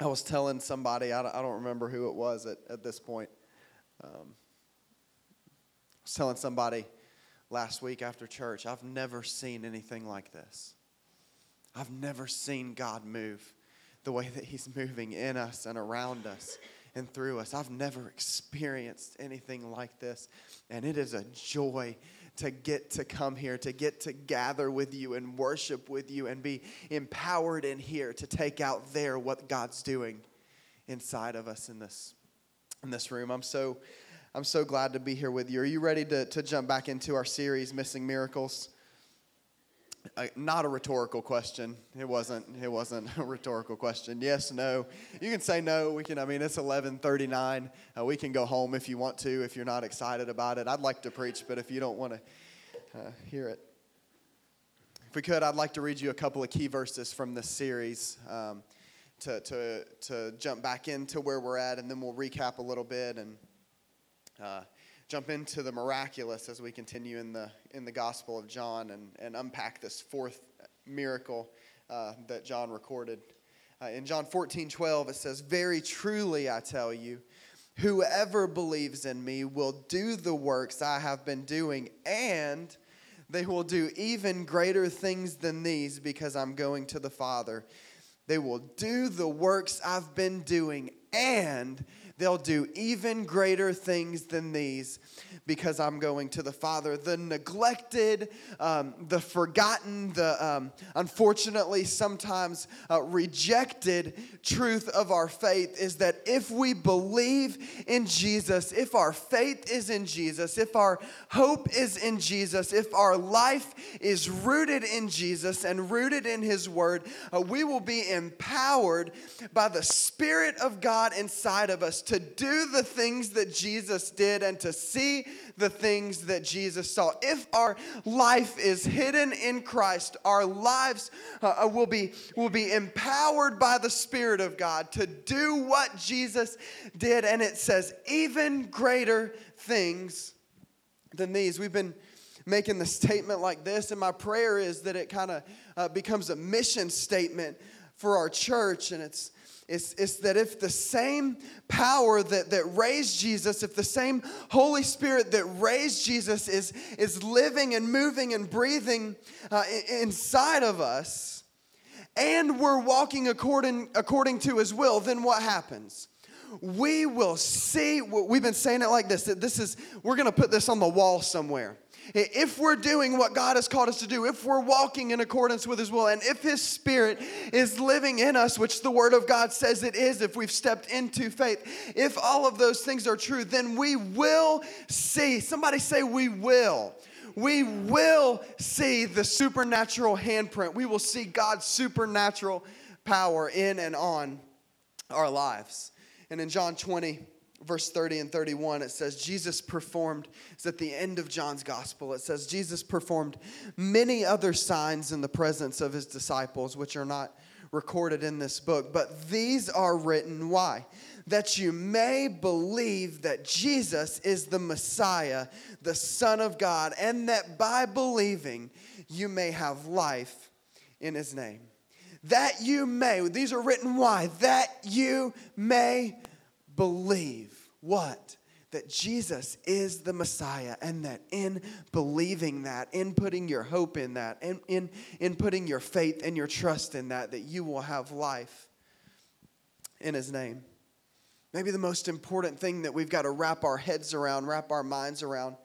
I was telling somebody, I don't, remember who it was at, at this point. Um, I was telling somebody last week after church, I've never seen anything like this. I've never seen God move the way that He's moving in us and around us and through us. I've never experienced anything like this, and it is a joy to get to come here, to get to gather with you and worship with you and be empowered in here to take out there what God's doing inside of us in this in this room. I'm so I'm so glad to be here with you. Are you ready to, to jump back into our series, Missing Miracles? Uh, not a rhetorical question. It wasn't. It wasn't a rhetorical question. Yes, no. You can say no. We can. I mean, it's eleven thirty nine. Uh, we can go home if you want to. If you're not excited about it, I'd like to preach, but if you don't want to uh, hear it, if we could, I'd like to read you a couple of key verses from this series um, to to to jump back into where we're at, and then we'll recap a little bit and. Jump into the miraculous as we continue in the in the Gospel of John and, and unpack this fourth miracle uh, that John recorded. Uh, in John 14, 12, it says, Very truly I tell you, whoever believes in me will do the works I have been doing, and they will do even greater things than these because I'm going to the Father. They will do the works I've been doing, and they'll do even greater things than these because I'm going to the Father. The neglected, um, the forgotten, the um, unfortunately sometimes uh, rejected truth of our faith is that if we believe in Jesus, if our faith is in Jesus, if our hope is in Jesus, if our life is rooted in Jesus and rooted in His Word, uh, we will be empowered by the Spirit of God inside of us to do the things that Jesus did and to see the things that Jesus saw. If our life is hidden in Christ, our lives uh, uh, will, be, will be empowered by the Spirit of God to do what Jesus did. And it says, even greater things than these. We've been making the statement like this, and my prayer is that it kind of uh, becomes a mission statement for our church, and it's is, is that if the same power that, that raised Jesus, if the same Holy Spirit that raised Jesus is, is living and moving and breathing uh, inside of us, and we're walking according, according to his will, then what happens? We will see, we've been saying it like this, that this is, we're gonna put this on the wall somewhere if we're doing what God has called us to do, if we're walking in accordance with His will, and if His Spirit is living in us, which the Word of God says it is, if we've stepped into faith, if all of those things are true, then we will see. Somebody say, We will. We will see the supernatural handprint. We will see God's supernatural power in and on our lives. And in John 20, verse 30 and 31, it says, Jesus performed, it's at the end of John's gospel, it says, Jesus performed many other signs in the presence of his disciples, which are not recorded in this book, but these are written, why? That you may believe that Jesus is the Messiah, the Son of God, and that by believing you may have life in his name. That you may, these are written why? That you may believe what? That Jesus is the Messiah, and that in believing that, in putting your hope in that, in, in, in putting your faith and your trust in that, that you will have life in His name. Maybe the most important thing that we've got to wrap our heads around, wrap our minds around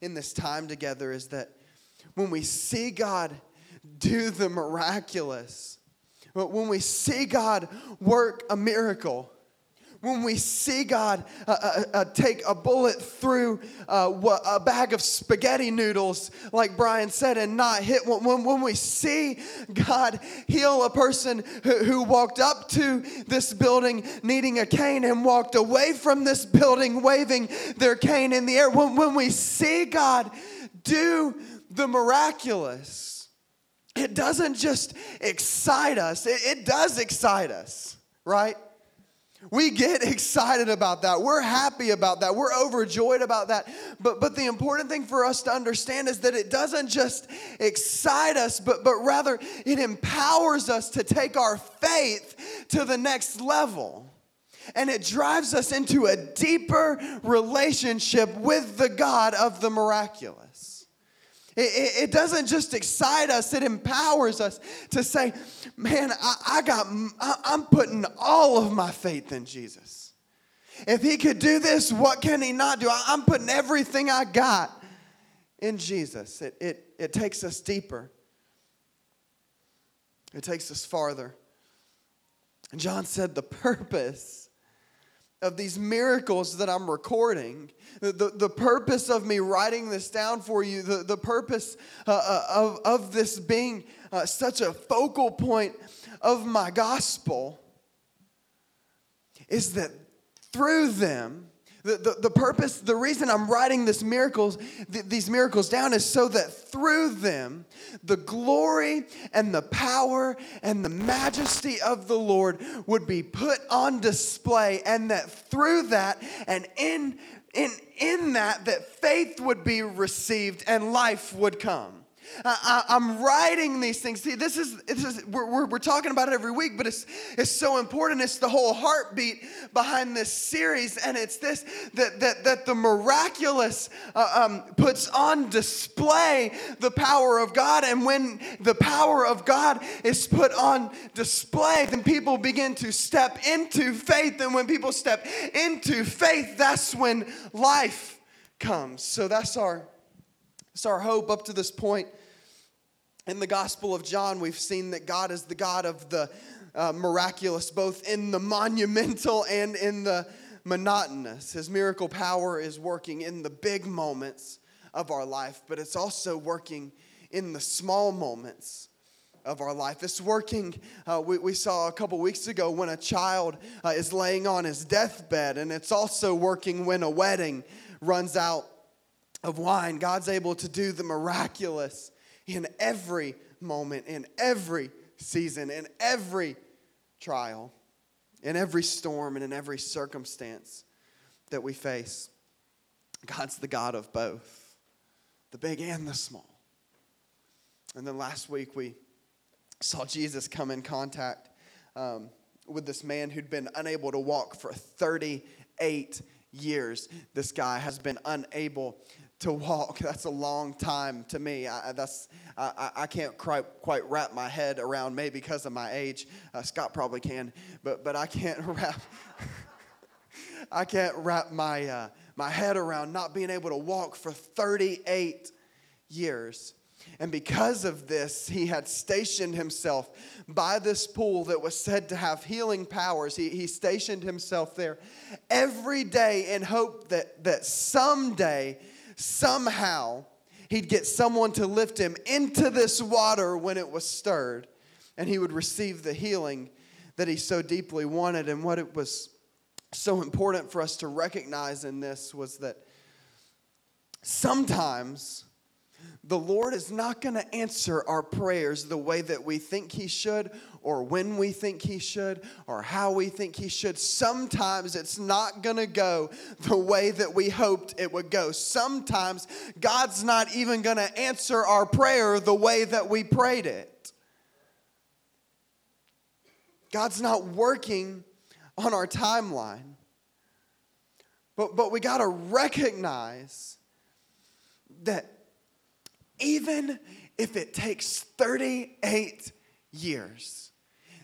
in this time together is that when we see God do the miraculous, when we see God work a miracle, when we see God uh, uh, uh, take a bullet through uh, a bag of spaghetti noodles, like Brian said, and not hit when, when we see God heal a person who, who walked up to this building needing a cane and walked away from this building waving their cane in the air, when, when we see God do the miraculous, it doesn't just excite us, it, it does excite us, right? We get excited about that. We're happy about that. We're overjoyed about that. But, but the important thing for us to understand is that it doesn't just excite us, but, but rather it empowers us to take our faith to the next level. And it drives us into a deeper relationship with the God of the miraculous. It, it, doesn't just excite us, it empowers us to say, man, I, I got, I, I'm putting all of my faith in Jesus. If he could do this, what can he not do? I, I'm putting everything I got in Jesus. It, it, it takes us deeper, it takes us farther. And John said the purpose of these miracles that I'm recording, the, the, purpose of me writing this down for you, the, the purpose uh, uh, of, of this being uh, such a focal point of my gospel is that through them, the, the, the, purpose, the reason I'm writing this miracles, th- these miracles down is so that through them, the glory and the power and the majesty of the Lord would be put on display, and that through that and in, in, in that, that faith would be received and life would come. I, am writing these things. See, this is, this is we're, we're, we're, talking about it every week, but it's, it's so important. It's the whole heartbeat behind this series. And it's this that, that, that the miraculous uh, um, puts on display the power of God. And when the power of God is put on display, then people begin to step into faith. And when people step into faith, that's when life comes. So that's our. That's our hope up to this point in the Gospel of John, we've seen that God is the God of the uh, miraculous, both in the monumental and in the monotonous. His miracle power is working in the big moments of our life, but it's also working in the small moments of our life. It's working, uh, we, we, saw a couple weeks ago when a child uh, is laying on his deathbed, and it's also working when a wedding runs out of wine. God's able to do the miraculous in every moment, in every season, in every trial, in every storm, and in every circumstance that we face. God's the God of both, the big and the small. And then last week we saw Jesus come in contact um, with this man who'd been unable to walk for 38 years. This guy has been unable to walk. That's a long time to me. I, that's I, I can't quite, quite wrap my head around. Maybe because of my age, uh, Scott probably can, but but I can't wrap. I can't wrap my uh, my head around not being able to walk for 38 years. And because of this, he had stationed himself by this pool that was said to have healing powers. He, he stationed himself there every day in hope that, that someday somehow he'd get someone to lift him into this water when it was stirred, and he would receive the healing that he so deeply wanted. And what it was so important for us to recognize in this was that sometimes the Lord is not going to answer our prayers the way that we think He should, or when we think He should, or how we think He should. Sometimes it's not going to go the way that we hoped it would go. Sometimes God's not even going to answer our prayer the way that we prayed it. God's not working on our timeline. But, but we got to recognize that even if it takes 38 years,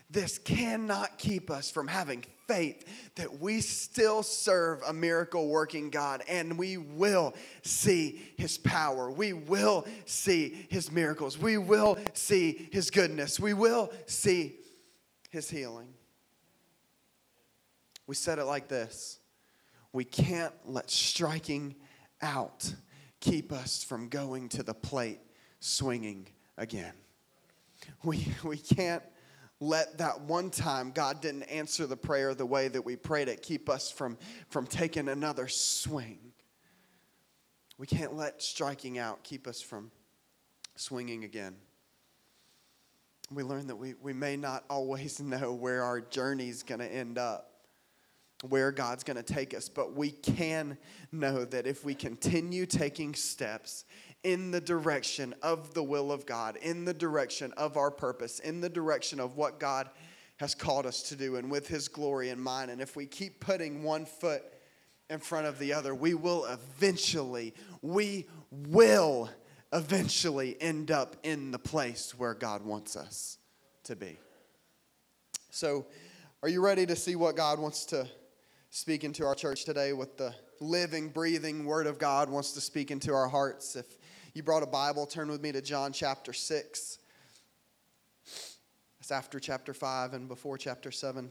this cannot keep us from having faith that we still serve a miracle working God and we will see his power. We will see his miracles. We will see his goodness. We will see his healing. We said it like this We can't let striking out keep us from going to the plate swinging again. We, we can't let that one time God didn't answer the prayer the way that we prayed it keep us from, from taking another swing. We can't let striking out keep us from swinging again. We learn that we, we may not always know where our journey's going to end up where God's going to take us, but we can know that if we continue taking steps in the direction of the will of God, in the direction of our purpose, in the direction of what God has called us to do and with His glory in mind. And if we keep putting one foot in front of the other, we will eventually, we will eventually end up in the place where God wants us to be. So, are you ready to see what God wants to speak to our church today? with the living, breathing Word of God wants to speak into our hearts? If you brought a Bible, turn with me to John chapter 6. It's after chapter 5 and before chapter 7.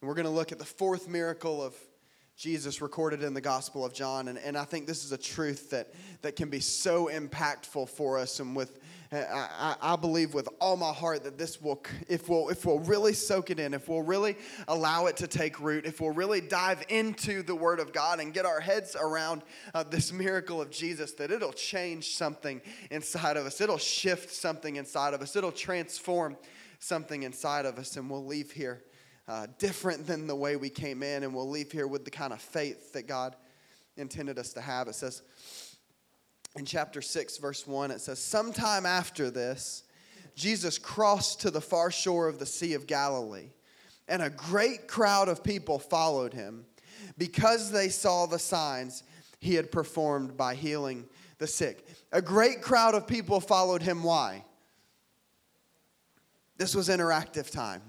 And we're going to look at the fourth miracle of Jesus recorded in the Gospel of John. And, and I think this is a truth that, that can be so impactful for us. And with, I, I believe with all my heart that this will, if we'll, if we'll really soak it in, if we'll really allow it to take root, if we'll really dive into the Word of God and get our heads around uh, this miracle of Jesus, that it'll change something inside of us. It'll shift something inside of us. It'll transform something inside of us. And we'll leave here uh, different than the way we came in, and we'll leave here with the kind of faith that God intended us to have. It says in chapter 6, verse 1, it says, Sometime after this, Jesus crossed to the far shore of the Sea of Galilee, and a great crowd of people followed him because they saw the signs he had performed by healing the sick. A great crowd of people followed him. Why? This was interactive time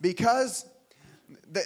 because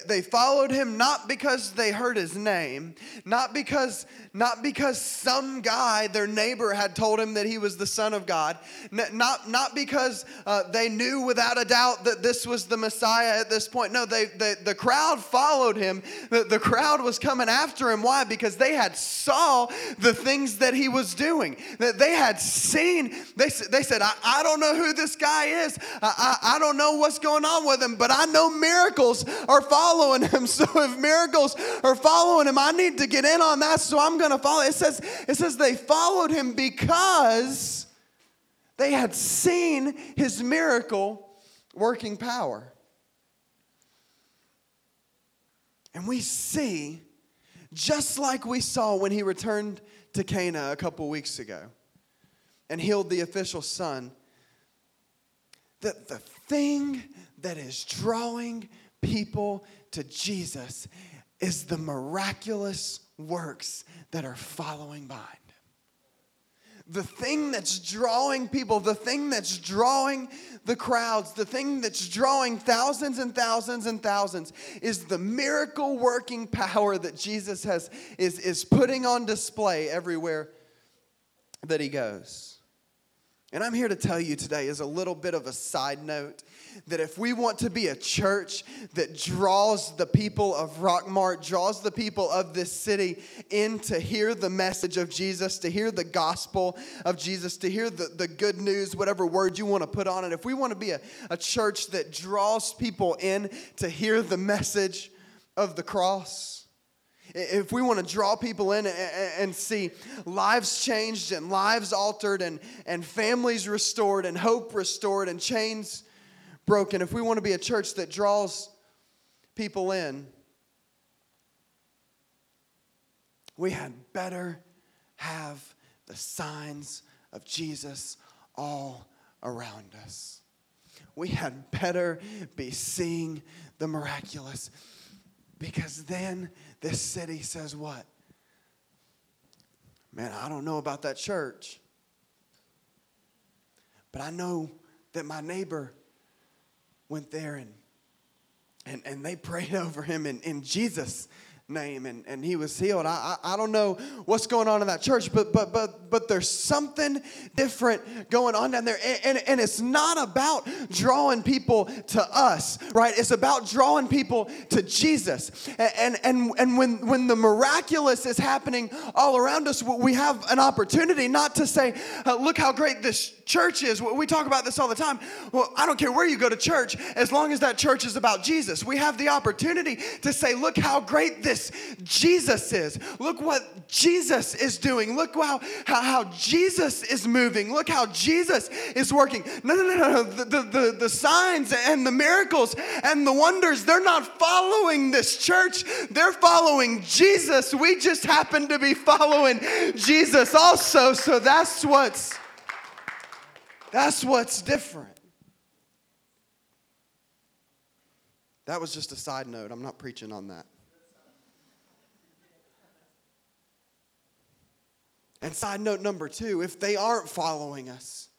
they followed him not because they heard his name, not because not because some guy, their neighbor, had told him that he was the Son of God, not, not because uh, they knew without a doubt that this was the Messiah at this point. No, they, they the crowd followed him. The, the crowd was coming after him. Why? Because they had saw the things that he was doing. That they had seen. They, they said, I, I don't know who this guy is. I, I, I don't know what's going on with him, but I know miracles are following him. So if miracles are following him, I need to get in on that. So I'm going to follow. It says, it says they followed him because they had seen his miracle working power. And we see, just like we saw when he returned to Cana a couple weeks ago and healed the official son, that the thing that is drawing people to Jesus is the miraculous works that are following behind. The thing that's drawing people, the thing that's drawing the crowds, the thing that's drawing thousands and thousands and thousands is the miracle working power that Jesus has is, is putting on display everywhere that he goes. And I'm here to tell you today, as a little bit of a side note, that if we want to be a church that draws the people of Rockmart, draws the people of this city in to hear the message of Jesus, to hear the gospel of Jesus, to hear the, the good news, whatever word you want to put on it, if we want to be a, a church that draws people in to hear the message of the cross, if we want to draw people in and see lives changed and lives altered and, and families restored and hope restored and chains broken, if we want to be a church that draws people in, we had better have the signs of Jesus all around us. We had better be seeing the miraculous because then this city says, What? Man, I don't know about that church, but I know that my neighbor went there and, and, and they prayed over him and, in Jesus' name and, and he was healed. I, I, I don't know what's going on in that church, but but but but there's something different going on down there. And, and, and it's not about drawing people to us, right? It's about drawing people to Jesus. And and and when when the miraculous is happening all around us, we have an opportunity not to say, uh, look how great this church is. We talk about this all the time. Well, I don't care where you go to church, as long as that church is about Jesus. We have the opportunity to say, look how great this Jesus is. Look what Jesus is doing. Look how, how, how Jesus is moving. Look how Jesus is working. No, no, no, no. The, the, the, the signs and the miracles and the wonders, they're not following this church. They're following Jesus. We just happen to be following Jesus also. So that's what's that's what's different. That was just a side note. I'm not preaching on that. And side note number two if they aren't following us,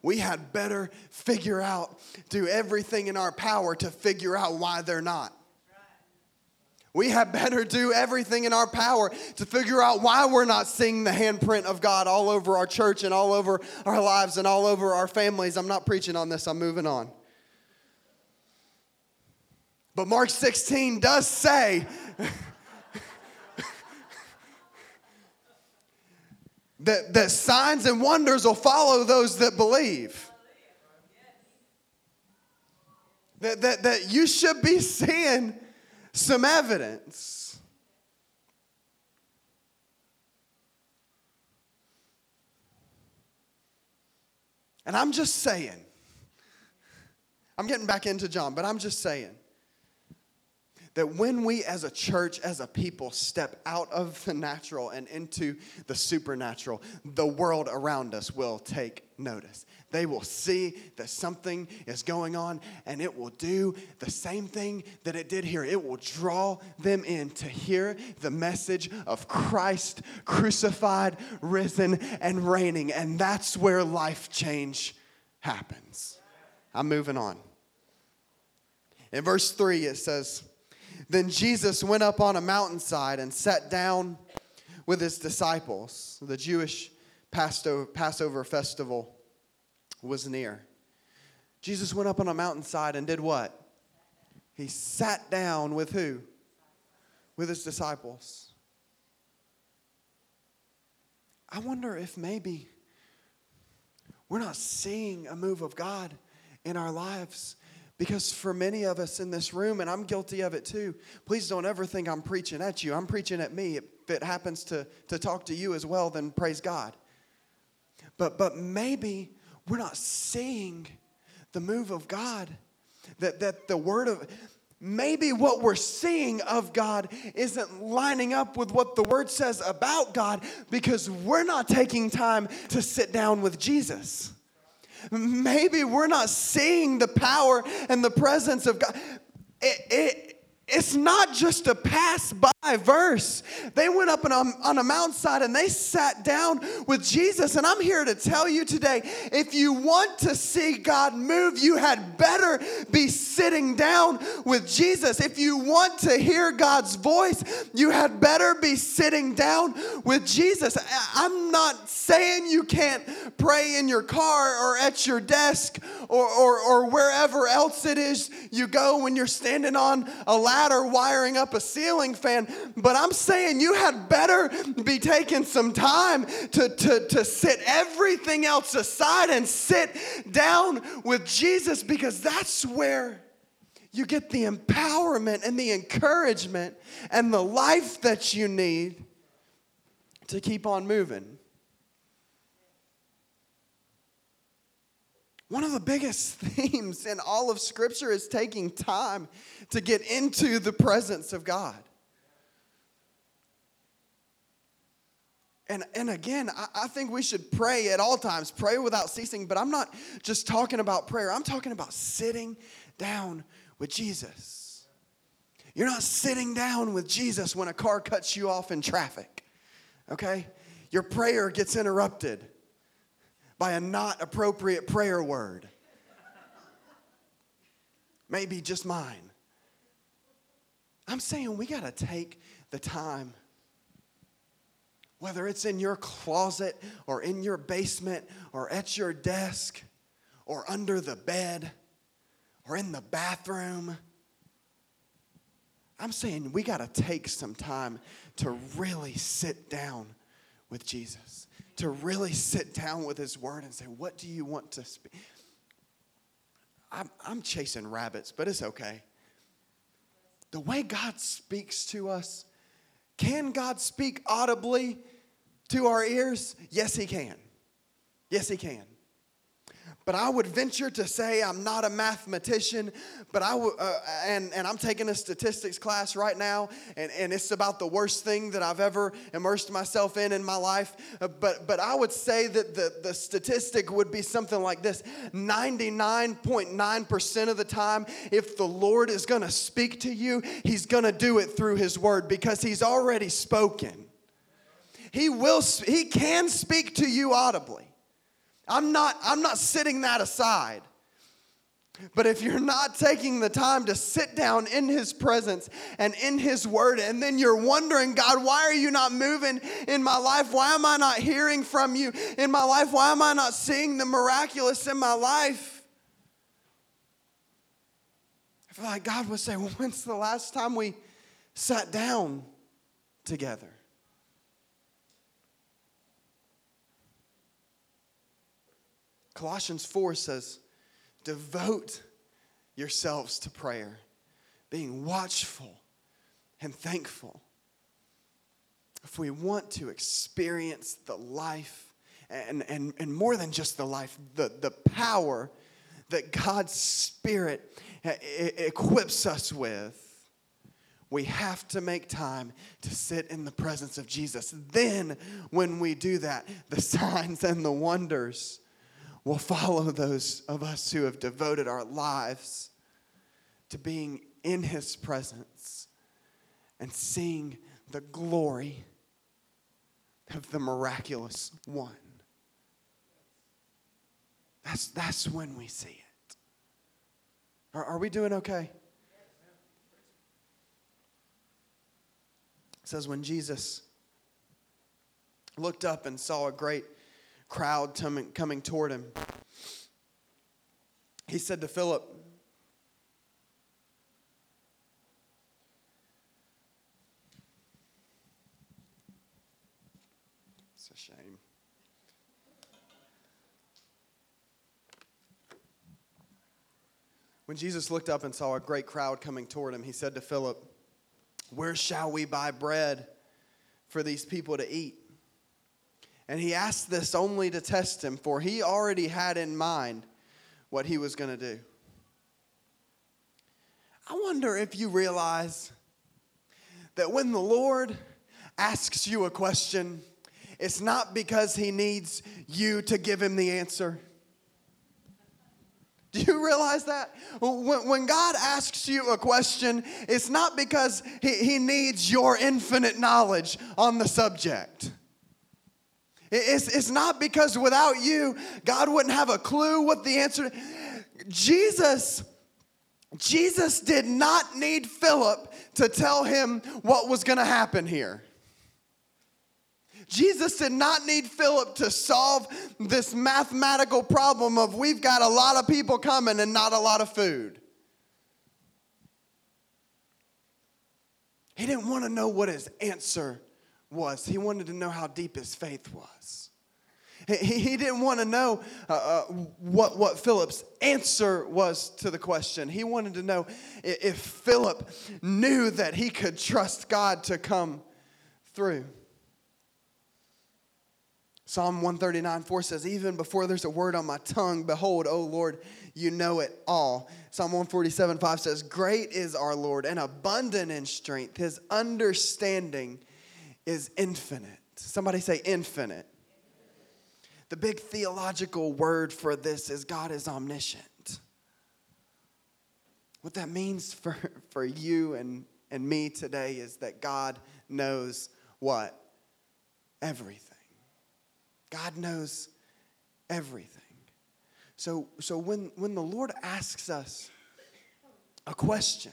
we had better figure out, do everything in our power to figure out why they're not. We had better do everything in our power to figure out why we're not seeing the handprint of God all over our church and all over our lives and all over our families. I'm not preaching on this, I'm moving on. But Mark 16 does say that, that signs and wonders will follow those that believe. That, that, that you should be seeing some evidence. And I'm just saying, I'm getting back into John, but I'm just saying that when we as a church, as a people, step out of the natural and into the supernatural, the world around us will take notice. They will see that something is going on and it will do the same thing that it did here. It will draw them in to hear the message of Christ crucified, risen, and reigning. And that's where life change happens. I'm moving on. In verse 3, it says, then Jesus went up on a mountainside and sat down with his disciples. The Jewish Passover festival was near. Jesus went up on a mountainside and did what? He sat down with who? With his disciples. I wonder if maybe we're not seeing a move of God in our lives because for many of us in this room, and I'm guilty of it too, please don't ever think I'm preaching at you. I'm preaching at me. If it happens to, to talk to you as well, then praise God. But, but maybe we're not seeing the move of God, that, that the word of, maybe what we're seeing of God isn't lining up with what the word says about God because we're not taking time to sit down with Jesus. Maybe we're not seeing the power and the presence of God. It, it, it's not just a pass by verse. They went up on a, on a mountainside and they sat down with Jesus. And I'm here to tell you today if you want to see God move, you had better be sitting down with Jesus. If you want to hear God's voice, you had better be sitting down with Jesus. I'm not saying you can't pray in your car or at your desk or, or, or wherever else it is you go when you're standing on a ladder wiring up a ceiling fan. But I'm saying you had better be taking some time to, to, to sit everything else aside and sit down with Jesus because that's where you get the empowerment and the encouragement and the life that you need to keep on moving. One of the biggest themes in all of Scripture is taking time to get into the presence of God. And, and again, I, I think we should pray at all times, pray without ceasing, but I'm not just talking about prayer, I'm talking about sitting down with Jesus. You're not sitting down with Jesus when a car cuts you off in traffic, okay? Your prayer gets interrupted by a not appropriate prayer word. Maybe just mine. I'm saying we got to take the time, whether it's in your closet or in your basement or at your desk or under the bed or in the bathroom. I'm saying we got to take some time to really sit down with Jesus to really sit down with His Word and say, What do you want to speak? I'm, I'm chasing rabbits, but it's okay. The way God speaks to us, can God speak audibly to our ears? Yes, He can. Yes, He can. But I would venture to say I'm not a mathematician, but I w- uh, and, and I'm taking a statistics class right now, and, and it's about the worst thing that I've ever immersed myself in in my life. Uh, but, but I would say that the, the statistic would be something like this 99.9% of the time, if the Lord is going to speak to you, He's going to do it through His word because He's already spoken. He will, He can speak to you audibly. I'm not, I'm not sitting that aside. But if you're not taking the time to sit down in His presence and in His Word, and then you're wondering, God, why are you not moving in my life? Why am I not hearing from you in my life? Why am I not seeing the miraculous in my life? I feel like God would say, well, when's the last time we sat down together? Colossians 4 says, devote yourselves to prayer, being watchful and thankful. If we want to experience the life, and, and, and more than just the life, the, the power that God's Spirit equips us with, we have to make time to sit in the presence of Jesus. Then, when we do that, the signs and the wonders will follow those of us who have devoted our lives to being in His presence and seeing the glory of the miraculous one. That's, that's when we see it. Are, are we doing okay? It says, when Jesus looked up and saw a great crowd coming, coming toward him. He said to Philip, It's a shame. When Jesus looked up and saw a great crowd coming toward him, he said to Philip, Where shall we buy bread for these people to eat? And he asked this only to test him, for he already had in mind what he was going to do. I wonder if you realize that when the Lord asks you a question, it's not because he needs you to give him the answer. Do you realize that? When, God asks you a question, it's not because he, he needs your infinite knowledge on the subject. It's, it's not because without you, God wouldn't have a clue what the answer. Jesus, Jesus did not need Philip to tell him what was going to happen here. Jesus did not need Philip to solve this mathematical problem of we've got a lot of people coming and not a lot of food. He didn't want to know what his answer was. He wanted to know how deep his faith was. He, he didn't want to know uh, uh, what, what Philip's answer was to the question. He wanted to know if, if Philip knew that he could trust God to come through. Psalm 139 4 says, Even before there's a word on my tongue, behold, O Lord, you know it all. Psalm 147 5 says, Great is our Lord and abundant in strength. His understanding is infinite. Somebody say infinite. The big theological word for this is God is omniscient. What that means for, for you and, and me today is that God knows what? Everything. God knows everything. So, so when, when the Lord asks us a question,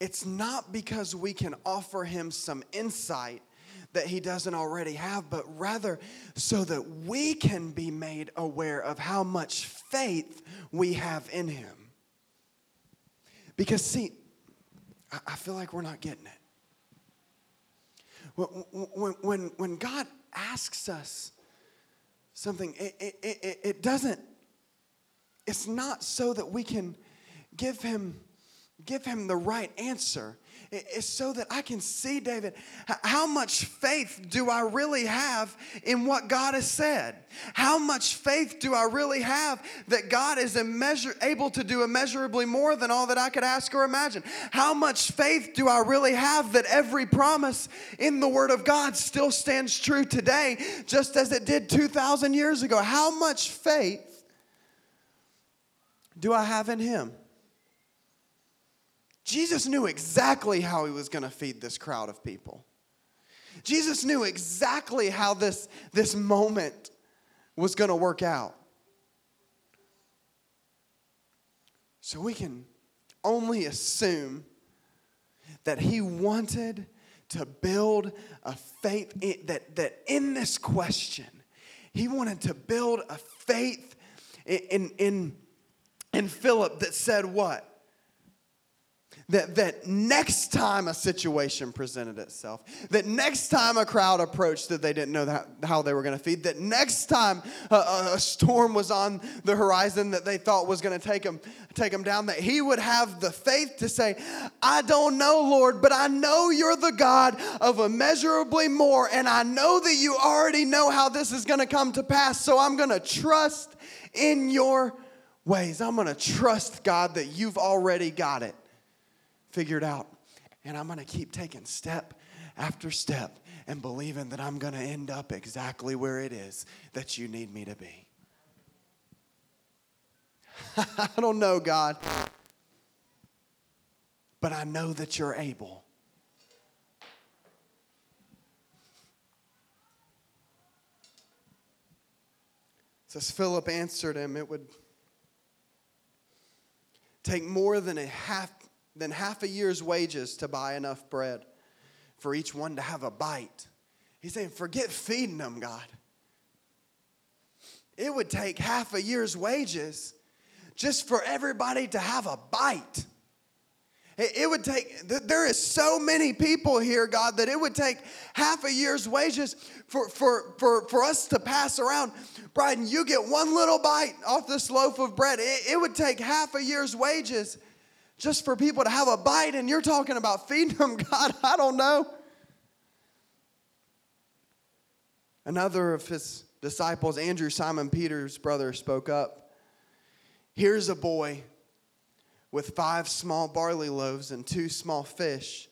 it's not because we can offer him some insight that he doesn't already have, but rather so that we can be made aware of how much faith we have in him. Because, see, I feel like we're not getting it. When, when, when God asks us something, it, it, it, it doesn't, it's not so that we can give him give him the right answer is so that I can see, David, how much faith do I really have in what God has said? How much faith do I really have that God is able to do immeasurably more than all that I could ask or imagine? How much faith do I really have that every promise in the Word of God still stands true today, just as it did 2,000 years ago? How much faith do I have in Him? Jesus knew exactly how he was going to feed this crowd of people. Jesus knew exactly how this, this moment was going to work out. So we can only assume that he wanted to build a faith in, that, that in this question, he wanted to build a faith in, in, in Philip that said what? That, that next time a situation presented itself, that next time a crowd approached that they didn't know that, how they were going to feed, that next time a, a, storm was on the horizon that they thought was going to take them, take them down, that he would have the faith to say, I don't know, Lord, but I know you're the God of immeasurably more, and I know that you already know how this is going to come to pass, so I'm going to trust in your ways. I'm going to trust, God, that you've already got it figured out. And I'm going to keep taking step after step and believing that I'm going to end up exactly where it is that you need me to be. I don't know, God, but I know that you're able. says Philip answered him, it would take more than a half than half a year's wages to buy enough bread for each one to have a bite. He's saying, forget feeding them, God. It would take half a year's wages just for everybody to have a bite. It would take, there is so many people here, God, that it would take half a year's wages for, for, for, for us to pass around. Bryden, you get one little bite off this loaf of bread. It, it would take half a year's wages just for people to have a bite, and you're talking about feeding them, God, I don't know. Another of his disciples, Andrew, Simon Peter's brother, spoke up. Here's a boy with five small barley loaves and two small fish,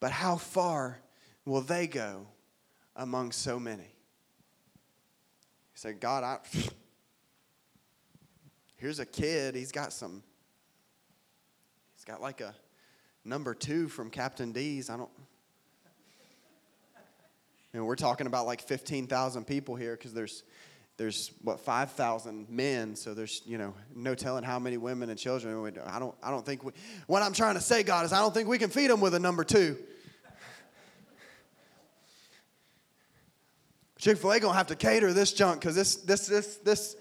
but how far will they go among so many? He said, God, I, here's a kid, he's got some got like a number two from Captain D's. I don't. And we're talking about like 15,000 people here because there's, there's what 5,000 men. So there's you know no telling how many women and children. I don't I don't think we, what I'm trying to say, God, is I don't think we can feed them with a number two. Chick Fil A gonna have to cater this junk because this this this this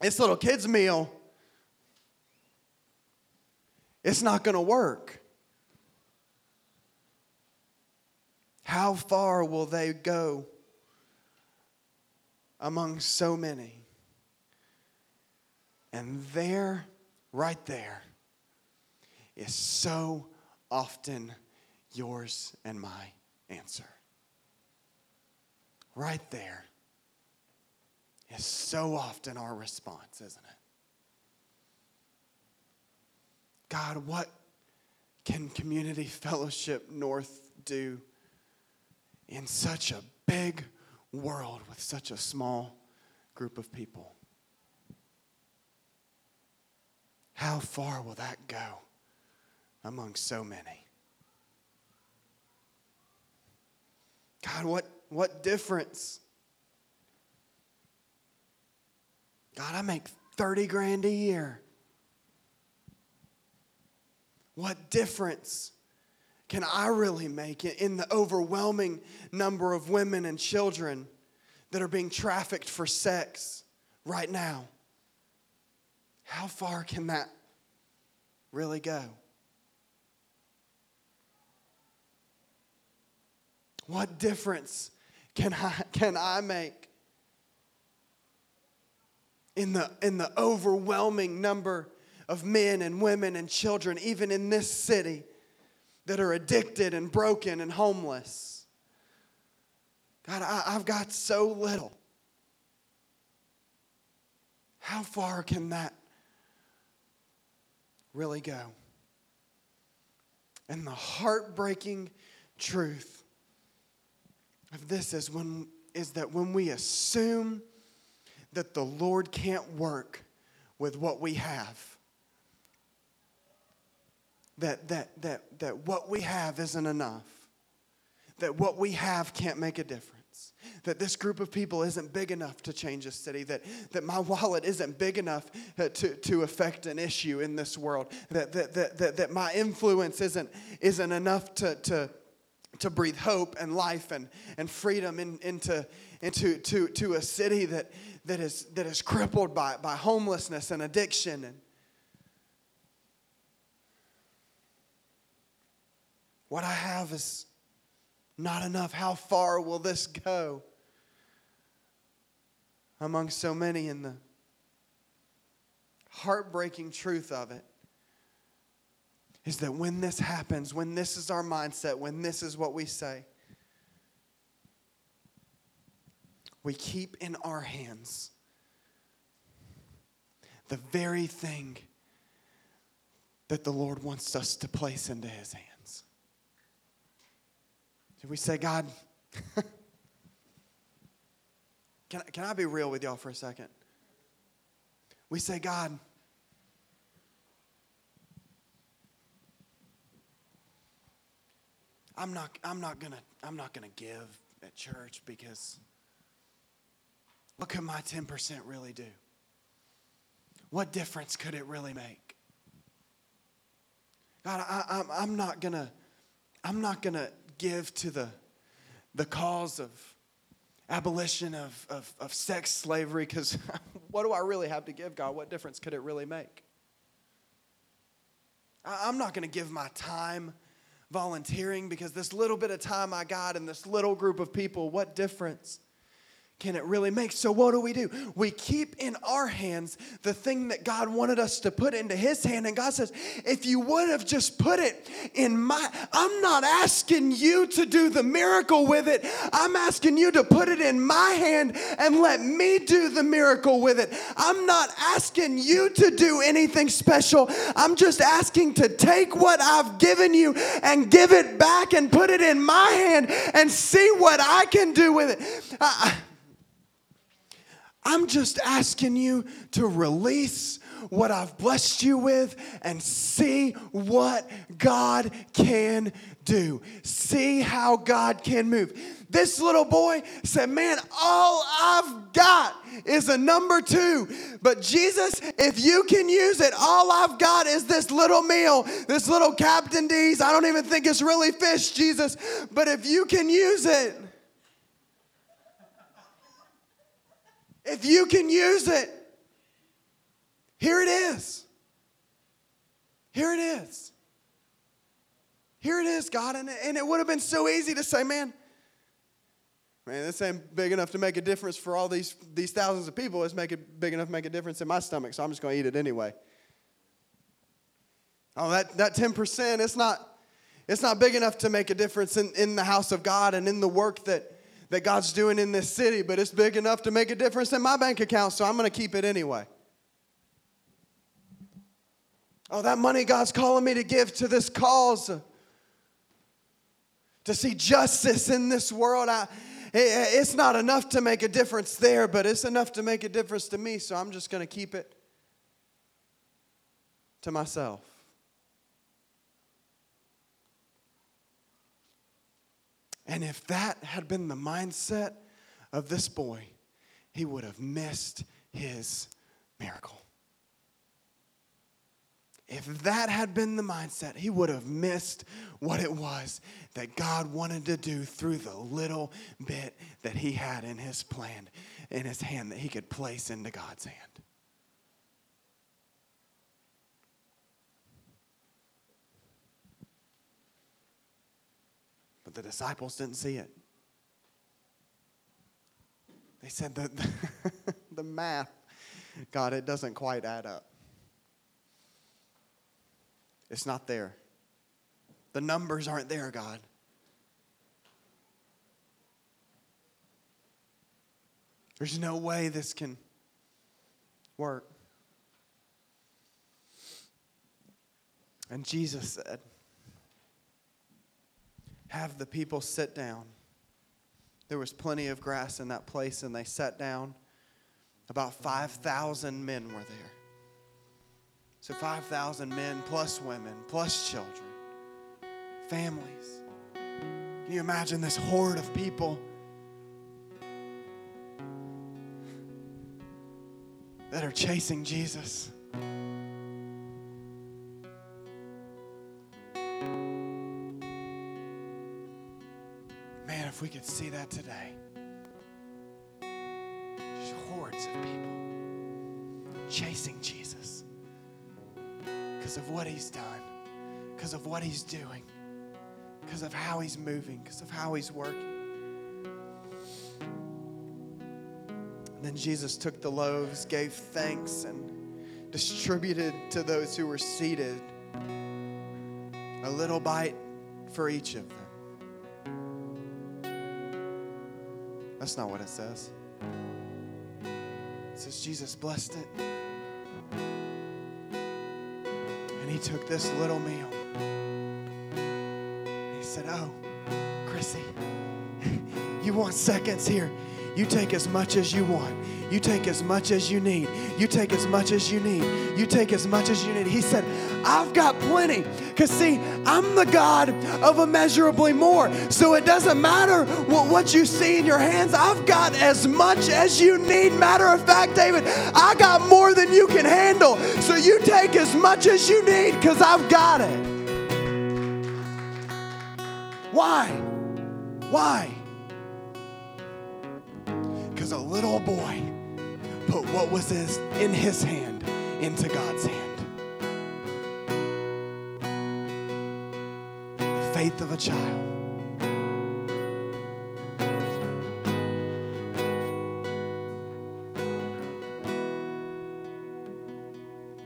this little kids meal it's not going to work. How far will they go among so many? And there, right there, is so often yours and my answer. Right there is so often our response, isn't it? God, what can Community Fellowship North do in such a big world with such a small group of people? How far will that go among so many? God, what, what difference? God, I make 30 grand a year. What difference can I really make in the overwhelming number of women and children that are being trafficked for sex right now? How far can that really go? What difference can I, can I make in the, in the overwhelming number of men and women and children, even in this city, that are addicted and broken and homeless. God, I, have got so little. How far can that really go? And the heartbreaking truth of this is when is that when we assume that the Lord can't work with what we have, that, that, that, that what we have isn't enough, that what we have can't make a difference. That this group of people isn't big enough to change a city, that, that my wallet isn't big enough uh, to, to affect an issue in this world, that, that, that, that, that my influence isn't, isn't enough to, to, to breathe hope and life and, and freedom in, into, into to, to a city that, that, is, that is crippled by, by homelessness and addiction. And what I have is not enough. How far will this go? Among so many, in the heartbreaking truth of it is that when this happens, when this is our mindset, when this is what we say, we keep in our hands the very thing that the Lord wants us to place into His hands. Do we say, God, can, can I be real with y'all for a second? We say, God, I'm not, I'm not gonna, I'm not gonna give at church because what could my 10% really do? What difference could it really make? God, I, am I'm not gonna, I'm not gonna give to the, the cause of abolition of, of, of sex slavery because what do I really have to give, God? What difference could it really make? I, I'm not gonna give my time volunteering because this little bit of time I got in this little group of people, what difference can it really make? So, what do we do? We keep in our hands the thing that God wanted us to put into His hand. And God says, if you would have just put it in my, I'm not asking you to do the miracle with it. I'm asking you to put it in my hand and let me do the miracle with it. I'm not asking you to do anything special. I'm just asking to take what I've given you and give it back and put it in my hand and see what I can do with it. I, I'm just asking you to release what I've blessed you with and see what God can do. See how God can move. This little boy said, Man, all I've got is a number two. But Jesus, if you can use it, all I've got is this little meal, this little Captain D's. I don't even think it's really fish, Jesus. But if you can use it, If you can use it, here it is. Here it is. Here it is, God. And, and it would have been so easy to say, man, man, this ain't big enough to make a difference for all these, these thousands of people. It's make it big enough to make a difference in my stomach, so I'm just going to eat it anyway. Oh, that, that 10%, it's not, it's not big enough to make a difference in, in the house of God and in the work that, that God's doing in this city, but it's big enough to make a difference in my bank account, so I'm going to keep it anyway. Oh, that money God's calling me to give to this cause, to see justice in this world. I, it's not enough to make a difference there, but it's enough to make a difference to me, so I'm just going to keep it to myself. And if that had been the mindset of this boy, he would have missed his miracle. If that had been the mindset, he would have missed what it was that God wanted to do through the little bit that he had in his plan, in his hand, that he could place into God's hand. The disciples didn't see it. They said that the math, God, it doesn't quite add up. It's not there. The numbers aren't there, God. There's no way this can work. And Jesus said, Have the people sit down. There was plenty of grass in that place, and they sat down. About 5,000 men were there. So 5,000 men plus women plus children, families. Can you imagine this horde of people? that are chasing Jesus. We could see that today. Just hordes of people chasing Jesus because of what he's done, because of what he's doing, because of how he's moving, because of how he's working. Then Jesus took the loaves, gave thanks, and distributed to those who were seated a little bite for each of them. That's not what it says. It says Jesus blessed it. And he took this little meal. And he said, Oh, Chrissy, you want seconds here? You take as much as you want. You take as much as you need. You take as much as you need. You take as much as you need. He said, I've got plenty. Because, see, I'm the God of immeasurably more. So it doesn't matter what, what you see in your hands. I've got as much as you need. Matter of fact, David, I got more than you can handle. So you take as much as you need because I've got it. Why? Why? Little boy put what was his, in his hand into God's hand. The faith of a child.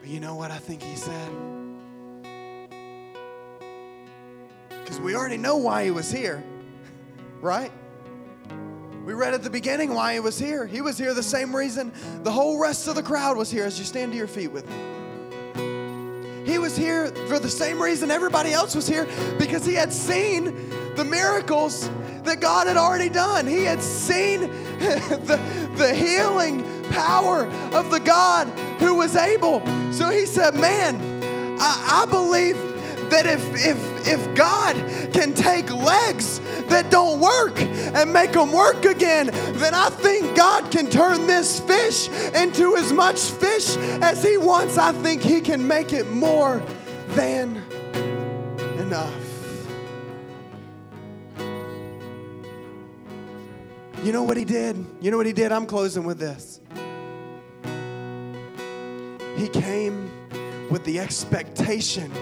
But you know what I think he said? Because we already know why he was here, right? We read at the beginning why he was here. He was here the same reason the whole rest of the crowd was here as you stand to your feet with me. He was here for the same reason everybody else was here because he had seen the miracles that God had already done. He had seen the, the healing power of the God who was able. So he said, Man, I, I believe that if, if, if God can take legs that don't work and make them work again, then I think God can turn this fish into as much fish as He wants. I think He can make it more than enough. You know what He did? You know what He did? I'm closing with this. He came with the expectation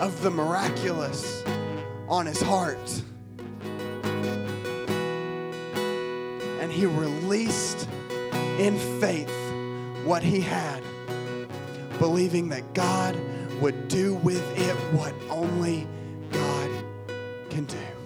of the miraculous on his heart. And he released in faith what he had, believing that God would do with it what only God can do.